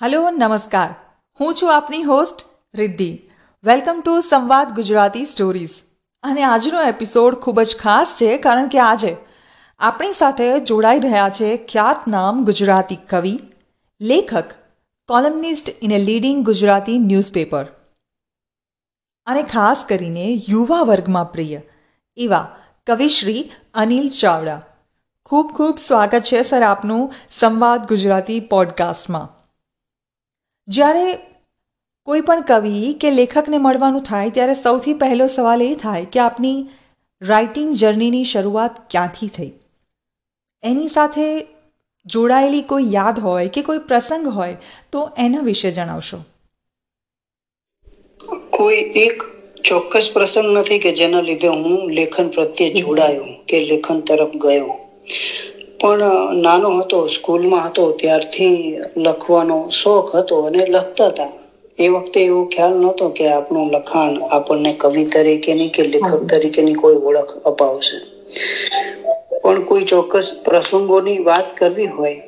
Hello નમસ્કાર હું છું આપની હોસ્ટ રિદ્ધિ. વેલકમ ટુ સંવાદ ગુજરાતી સ્ટોરીઝ અને આજનો એપિસોડ ખૂબ જ ખાસ છે, કારણ કે આજે આપણી સાથે જોડાઈ રહ્યા છે ખ્યાતનામ ગુજરાતી કવિ, લેખક columnist in a leading Gujarati newspaper અને ખાસ કરીને યુવા વર્ગમાં પ્રિય, એવા કવિશ્રી અનિલ ચાવડા. ખૂબ ખૂબ સ્વાગત છે સર આપનું સંવાદ ગુજરાતી પોડકાસ્ટમાં જ્યારે કોઈ પણ કવિ કે લેખકને મળવાનું થાય, ત્યારે સૌથી પહેલો સવાલ એ થાય કે આપની રાઇટિંગ જર્નીની શરૂઆત ક્યાંથી થઈ? એની સાથે જોડાયેલી કોઈ યાદ હોય કે કોઈ પ્રસંગ હોય, તો એના વિશે જણાવશો. કોઈ એક ચોક્કસ પ્રસંગ નથી કે જેના લીધે હું લેખન પ્રત્યે જોડાયો કે લેખન તરફ ગયો. પણ નાનો હતો સ્કૂલમાં હતો ત્યારથી લખવાનો શોખ હતો અને લખતા હતા. એ વખતે એવો ખ્યાલ નહોતો કે આપણું લખાણ આપણને કવિ તરીકેની કે લેખક તરીકેની કોઈ ઓળખ અપાવશે. પણ કોઈ ચોક્કસ પ્રસંગોની વાત કરવી હોય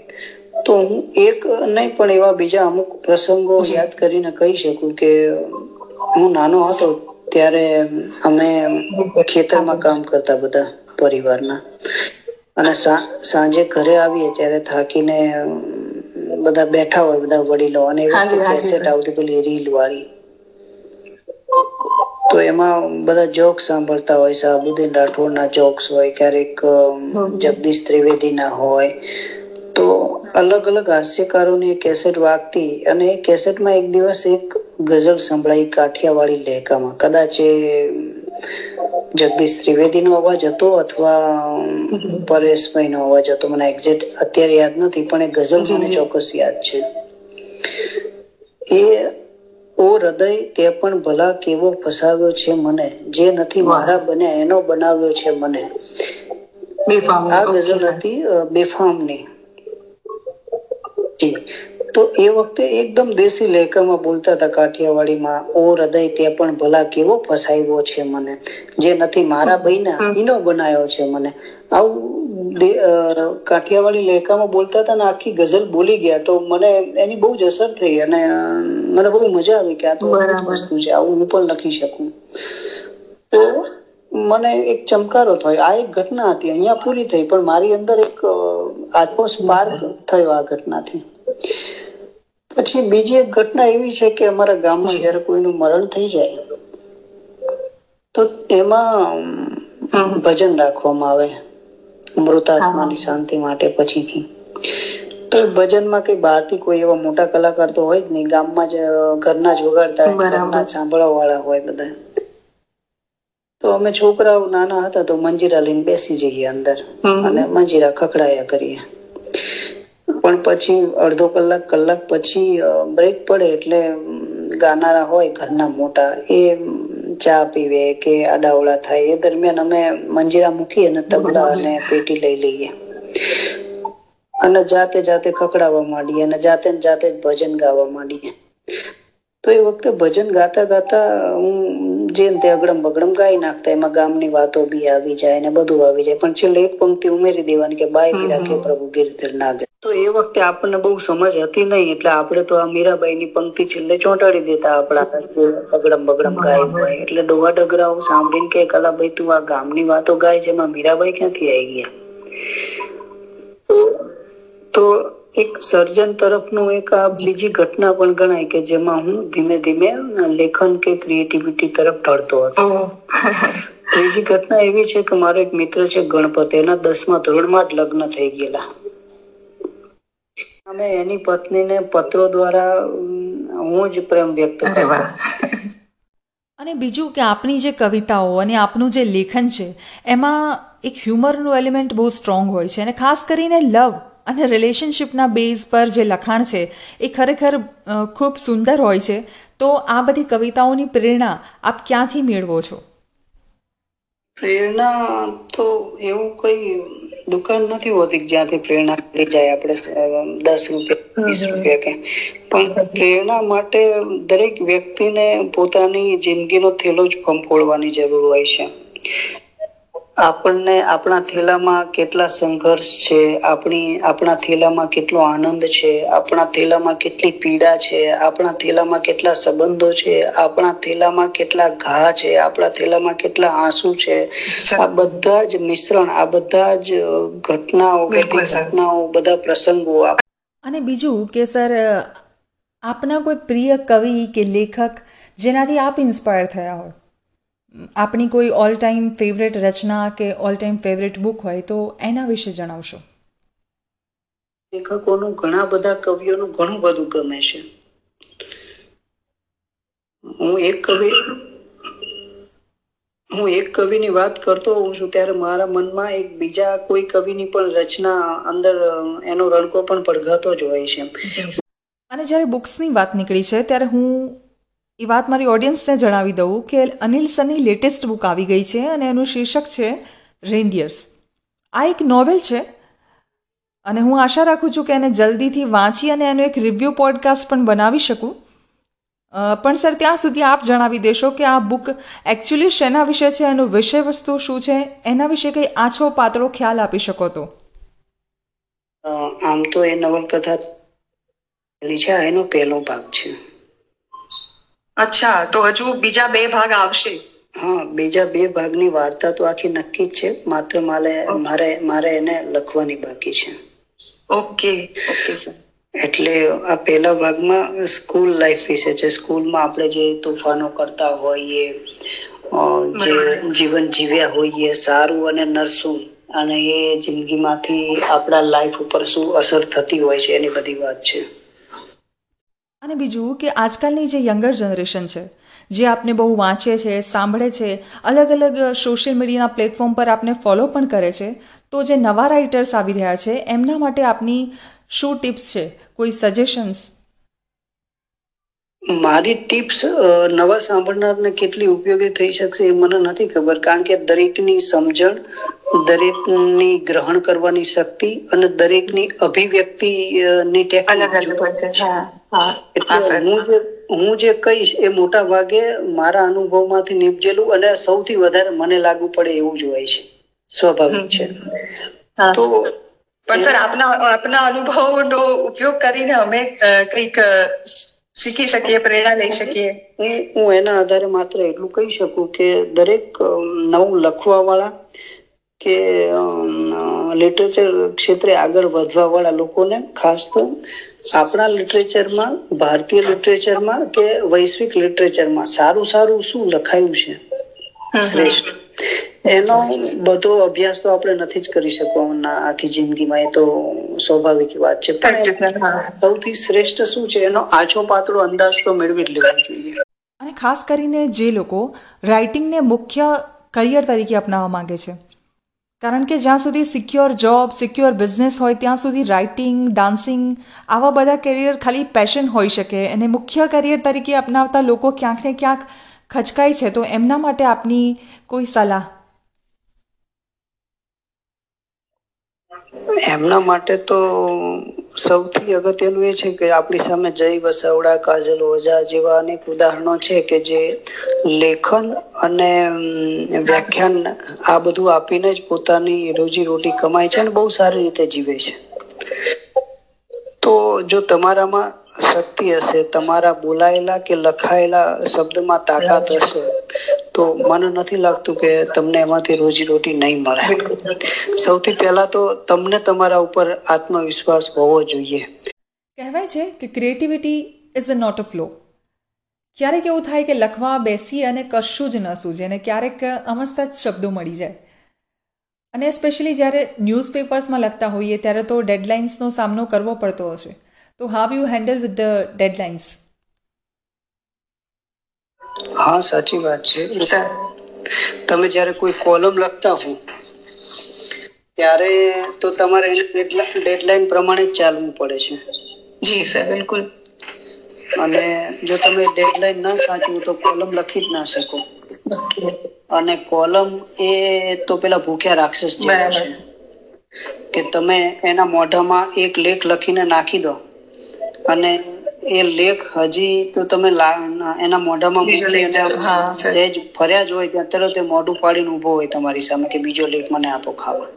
તો હું એક નહીં પણ એવા બીજા અમુક પ્રસંગો યાદ કરીને કહી શકું કે હું નાનો હતો ત્યારે અમે ખેતરમાં કામ કરતા બધા પરિવારના. અને સાંજે ઘરે આવીએ ત્યારે થાકીને બધા બેઠા હોય બધા વડીલો અને કેસેટ આવતી પેલી રીલ વાળી. તો એમાં બધા જોક સાંભળતા હોય સાબુદ્દીન રાઠોડના જોક્સ હોય ક્યારેક જગદીશ ત્રિવેદીના હોય. તો અલગ અલગ હાસ્યકારોની કેસેટ વાગતી અને એ કેસેટમાં એક દિવસ એક ગઝલ સંભળાઈ કાઠિયાવાડી લહેકામાં કદાચ એ જગદીશ ત્રિવેદીનો અવાજ હતો અથવા પરેશભાઈનો અવાજ હતો? મને એક્ઝેક્ટ અત્યારે યાદ નથી પણ એ ગઝલ મને ચોક્કસ યાદ છે. એ ઓ હૃદય તે પણ ભલા કેવો ફસાવ્યો છે મને? જે નથી મારા બન્યા એનો બનાવ્યો છે મને. આ ગઝલ હતી બેફામની. જી. તો એ વખતે એકદમ દેશી લહેકામાં બોલતા હતા કાઠિયાવાડીમાં ઓ હૃદય તે પણ ભલા કેવો ફસાયો છે મને. જે નથી મારા ભાઈના એનો બનાવ્યો છે મને. આવું કાઠિયાવાડી લહેકામાં બોલતા હતા ને આખી ગઝલ બોલી ગયા. તો મને એની બહુ જ અસર થઈ અને મને બહુ મજા આવી કે આ તો વસ્તુ છે. આવું હું પણ લખી શકું. તો મને એક ચમકારો થયો. આ એક ઘટના હતી. અહીંયા પૂરી થઈ પણ મારી અંદર એક આત્મો સ્પાર્ક થયો આ ઘટનાથી. પછી બીજી એક ઘટના એવી છે કે અમારા ગામમાં જયારે કોઈનું મરણ થઈ જાય તો એમાં ભજન રાખવામાં આવે મૃતાત્માની શાંતિ માટે પછીથી. તો ભજનમાં કઈ બહારથી કોઈ એવા મોટા કલાકાર તો હોય જ નહીં ગામમાં જ ઘરના જ વગાડતા હોય ઘરના સાંભળવા વાળા હોય બધા. તો અમે છોકરાઓ નાના હતા તો મંજીરા લઈને બેસી જઈએ અંદર અને મંજીરા ખખડાયા કરીએ. પણ પછી અડધો કલાક કલાક પછી બ્રેક પડે એટલે ગાનારા હોય ઘરના મોટા એ ચા પીવે કે આડાવડા થાય એ દરમિયાન અમે મંજીરા મૂકી અને તબલા અને પેટી લઈ લઈએ. અને જાતે જાતે ખકડાવવા માંડીએ અને જાતે જાતે જ ભજન ગાવા માંડીએ. તો એ વખતે ભજન ગાતા ગાતા હું જે તે અગડમ બગડમ ગાઈ નાખતા એમાં ગામની વાતો બી આવી જાય ને બધું આવી જાય. પણ છેલ્લે એક પંક્તિ ઉમેરી દેવાની કે બાય રાખે પ્રભુ ગિરધર નાગે. તો એ વખતે આપણને બહુ સમજ હતી નહીં, એટલે આપણે તો આ મીરાબાઈ ની પંક્તિ છેલ્લે ચોંટાડી દેતા આપણા અગડમ બગડમ ગાય હોય. એટલે ડોવા ડગરાઓ સાંભળીને કે કલાભાઈ તું આ ગામની વાતો ગાય છે એમાં મીરાબાઈ ક્યાંથી આવી ગયા? તો એક સર્જન તરફનું એક આ બીજી ઘટના પણ ગણાય કે જેમાં હું ધીમે ધીમે લેખન કે ક્રિએટિવિટી તરફ ઢળતો હતો. ત્રીજી ઘટના એવી છે કે મારો એક મિત્ર છે ગણપત. એના દસમા ધોરણમાં જ લગ્ન થઈ ગયેલા. અમે એની પત્નીને પત્રો દ્વારા હું જ પ્રેમ વ્યક્ત કરવા અને બીજું કે આપની જે કવિતાઓ અને આપનું જે લેખન છે એમાં એક હ્યુમરનું એલિમેન્ટ બહુ સ્ટ્રોંગ હોય છે. અને ખાસ કરીને લવ અને રિલેશનશિપના બેઝ પર જે લખાણ છે એ ખરેખર ખૂબ સુંદર હોય છે. તો આ બધી કવિતાઓની પ્રેરણા આપ ક્યાંથી મેળવો છો? પ્રેરણા તો એવું કઈ દુકાન નથી હોતી જ્યાંથી પ્રેરણા મળી જાય. આપણે દસ રૂપિયા વીસ રૂપિયા કે પણ પ્રેરણા માટે દરેક વ્યક્તિને પોતાની જિંદગીનો થેલો જ ફંફોળવાની જરૂર હોય છે. આપણને આપણા થેલામાં કેટલા સંઘર્ષ છે આપણી આપણા થેલામાં કેટલો આનંદ છે આપણા થેલામાં કેટલી પીડા છે આપણા થેલામાં કેટલા સંબંધો છે આપણા થેલામાં કેટલા ઘા છે આપણા થેલામાં કેટલા આંસુ છે. આ બધા જ મિશ્રણ આ બધા જ ઘટનાઓ ઘટનાઓ બધા પ્રસંગો અને બીજું કે સર આપના કોઈ પ્રિય કવિ કે લેખક જેનાથી આપ ઇન્સ્પાયર થયા હોય? આપણી કોઈ ઓલ ટાઈમ ફેવરેટ રચના કે ઓલ ટાઈમ ફેવરેટ બુક હોય તો એના વિશે જણાવશો? લેખકોનું ઘણા બધા કવિઓનું ઘણું બધું ગમે છે. હું એક કવિ હું એક કવિની વાત કરતો હોઉં છું ત્યારે મારા મનમાં એક બીજા કોઈ કવિની પણ રચના અંદર એનો રણકો પણ પડઘાતો જ હોય છે. અને જ્યારે બુક્સની વાત નીકળી છે ત્યારે હું એ વાત મારી ઓડિયન્સને જણાવી દઉં કે અનિલ સની લેટેસ્ટ બુક આવી ગઈ છે અને એનું શીર્ષક છે રેન્ડિયર્સ આ એક નોવેલ છે અને હું આશા રાખું છું કે એને જલ્દીથી વાંચી અને એનો એક રિવ્યૂ પોડકાસ્ટ પણ બનાવી શકું. પણ સર, ત્યાં સુધી આપ જણાવી દેશો કે આ બુક એકચ્યુઅલી શેના વિશે છે, એનું વિષય વસ્તુ શું છે, એના વિશે કંઈ આછો પાતળો ખ્યાલ આપી શકો તો? આમ તો એ નવલકથા છે એનો પહેલો ભાગ છે. અચ્છા તો હજુ બીજા બે ભાગ આવશે. હા બીજા બે ભાગની વાર્તા તો આખી નક્કી જ છે. માત્ર મારે મારે મારે એને લખવાની બાકી છે. Okay okay sir. એટલે આ પહેલા ભાગમાં સ્કૂલ લાઈફ વિશે છે. સ્કૂલમાં આપણે જે તોફાનો કરતા હોઈએ જે જીવન જીવ્યા હોઈએ સારું અને નરસું અને એ જિંદગીમાંથી આપણા લાઈફ ઉપર શું અસર થતી હોય છે એની બધી વાત છે. અને બીજું કે આજકાલની જે યંગર જનરેશન છે જે આપને બહુ વાંચે છે સાંભળે છે અલગ અલગ સોશિયલ મીડિયાના પ્લેટફોર્મ પર આપને ફોલો પણ કરે છે તો જે નવા રાઇટર્સ આવી રહ્યા છે એમના માટે આપની શું ટિપ્સ છે? કોઈ સજેશન્સ મારી ટિપ્સ નવા સાંભળનારને કેટલી ઉપયોગી થઈ શકશે એ મને નથી ખબર કારણ કે દરેકની સમજણ દરેકની ગ્રહણ કરવાની શક્તિ અને દરેકની અભિવ્યક્તિની ટેકનિક હું જે હું જે કહીશ એ મોટા ભાગે મારા અનુભવમાંથી નીપજેલું અને સૌથી વધારે મને લાગુ પડે એવું જ હોય છે. સ્વાભાવિક છે. તો પણ સર આપના આપના અનુભવનો ઉપયોગ કરીને અમે કંઈક શીખી શકીએ પ્રેરણા લઈ શકીએ. હું એના આધારે માત્ર એટલું કહી શકું કે દરેક નવું લખવા વાળા કે લિટરેચર ક્ષેત્રે આગળ વધવા વાળા લોકોને ખાસ તો આપણા લિટરેચરમાં ભારતીય લિટરેચરમાં કે વૈશ્વિક લિટરેચરમાં સારું સારું શું લખાયું છે? શ્રેષ્ઠ. એનો બધો અભ્યાસ તો આપણે નથી જ કરી શકવાના આખી જિંદગીમાં એ તો સ્વાભાવિક વાત છે. પણ સૌથી શ્રેષ્ઠ શું છે? એનો આછો પાતળો અંદાજ તો મેળવી જ લેવો જોઈએ. અને ખાસ કરીને જે લોકો રાઇટિંગને મુખ્ય કરિયર તરીકે અપનાવવા માંગે છે. કારણ કે જ્યાં સુધી સિક્યોર જોબ સિક્યોર બિઝનેસ હોય, ત્યાં સુધી રાઇટિંગ ડાન્સિંગ આવા બધા કેરિયર ખાલી પેશન હોઈ શકે. અને મુખ્ય કરિયર તરીકે અપનાવતા લોકો ક્યાંક ને ક્યાંક ખચકાય છે. તો એમના માટે આપની કોઈ સલાહ? એમના માટે તો સૌથી અગત્યનું એ છે કે આપણી સામે જય વસાવડા, કાજલ ઓઝા જેવા અનેક ઉદાહરણો છે કે જે લેખન અને વ્યાખ્યાન આ બધું આપીને જ પોતાની રોજી રોટી કમાય છે અને બહુ સારી રીતે જીવે છે. તો જો તમારામાં શક્તિ હશે, તમારા બોલાયેલા કે લખાયેલા શબ્દમાં તાકાત હશે તો મને નથી લાગતું કે તમને એમાંથી રોજી રોટી નહીં મળે. સૌથી પહેલા તો તમને તમારા ઉપર આત્મવિશ્વાસ હોવો જોઈએ. કહેવાય છે કે creativity is a not a flow ક્યારેક એવું થાય કે લખવા બેસી અને કશું જ ન સૂજે અને ક્યારેક અમસ્તા જ શબ્દો મળી જાય. અને સ્પેશિયલી જ્યારે ન્યૂઝપેપર્સમાં લખતા હોઈએ ત્યારે તો ડેડલાઇન્સનો સામનો કરવો પડતો હશે. તો how you handle with the deadlines હા સાચી વાત છે. તમે જ્યારે કોઈ કોલમ લખતા હો ત્યારે તો તમારે ડેડલાઇન પ્રમાણે જ ચાલવું પડે છે. જી સર બિલકુલ. અને જો તમે ડેડલાઇન ના સાચવો તો કોલમ લખી જ ના શકો. અને કોલમ એ તો પેલા ભૂખ્યા રાક્ષસ જેવું છે. કે તમે એના મોઢામાં એક લેખ લખીને નાખી દો. અને એ લેખ હજી તો તમે એના મોઢામાં. સહેજ ફર્યા જ હોય ત્યાં તરત એ મોઢું પાડીને ઊભો હોય તમારી સામે કે બીજો લેખ મને આપો ખાવા.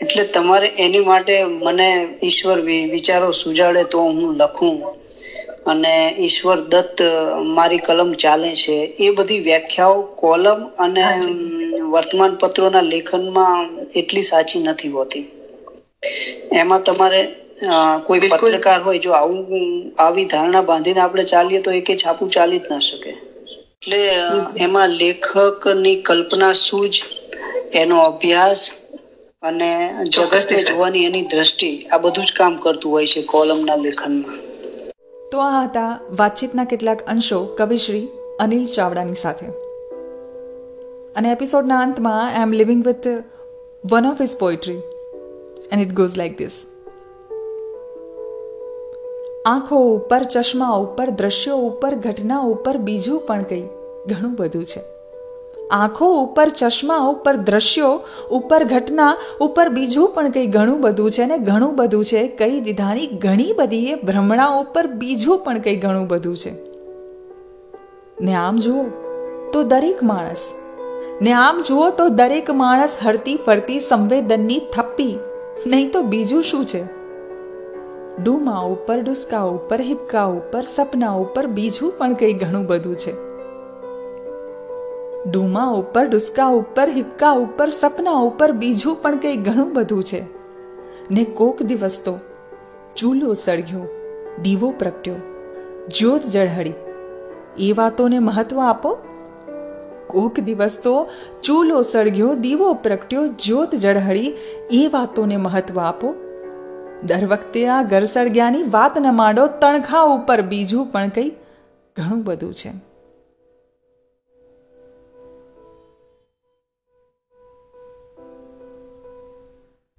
એટલે તમારે એની માટે મને ઈશ્વર વિચારો સુજાડે તો હું લખું. અને ઈશ્વર દત્ત મારી કલમ ચાલે છે. એ બધી વ્યાખ્યાઓ કોલમ અને વર્તમાન પત્રોના લેખનમાં એટલી સાચી નથી હોતી. એમાં તમારે કોઈ પત્રકાર હોય જો આવું આવી ધારણા બાંધીને આપણે ચાલીએ તો એકે છાપું ચાલી જ ના શકે. એટલે એમાં લેખકની કલ્પના સૂજ એનો અભ્યાસ અને જગતને જોવાની એની દ્રષ્ટિ આ બધું જ કામ કરતું હોય છે કોલમના લેખનમાં. તો આ હતા વાતચીતના કેટલાક અંશો કવિશ્રી અનિલ ચાવડાની સાથે. અને એપિસોડના અંતમાં I am leaving with one of his poetry and it goes like this આંખો ઉપર, ચશ્મા ઉપર, દ્રશ્યો ઉપર, ઘટના ઉપર, બીજું પણ કંઈ ઘણું બધું છે. આંખો ઉપર, ચશ્મા ઉપર, દ્રશ્યો ઉપર, ઘટના ઉપર, બીજું પણ કંઈ ઘણું બધું છે ને ઘણું બધું છે. કઈ દીધાની ઘણી બધી એ ભ્રમણાઓ ઉપર બીજું પણ કંઈ ઘણું બધું છે. ને આમ જુઓ તો દરેક માણસ, ને આમ જુઓ તો દરેક માણસ હરતી ફરતી, સંવેદનની થપ્પી, નહીં તો બીજું શું છે? ડૂમા ઉપર, ડુસકા ઉપર, હિપકા ઉપર, સપના ઉપર બીજું પણ કંઈ ઘણું બધું છે. ડૂમા ઉપર, ડુસકા ઉપર, હિપકા ઉપર, સપના ઉપર બીજું પણ કંઈ ઘણું બધું છે. ને કોક દિવસ તો ચૂલો સળગ્યો, દીવો પ્રગટ્યો, જ્યોત જળહળી એ વાતોને મહત્વ આપો? કોક દિવસ તો ચૂલો સળગ્યો, દીવો પ્રગટ્યો, જ્યોત જળહળી એ વાતોને મહત્વ આપો? દર વખતે આ ઘરસળગ્યાની વાત ન માંડો તણખા ઉપર બીજું પણ કંઈ ઘણું બધું છે.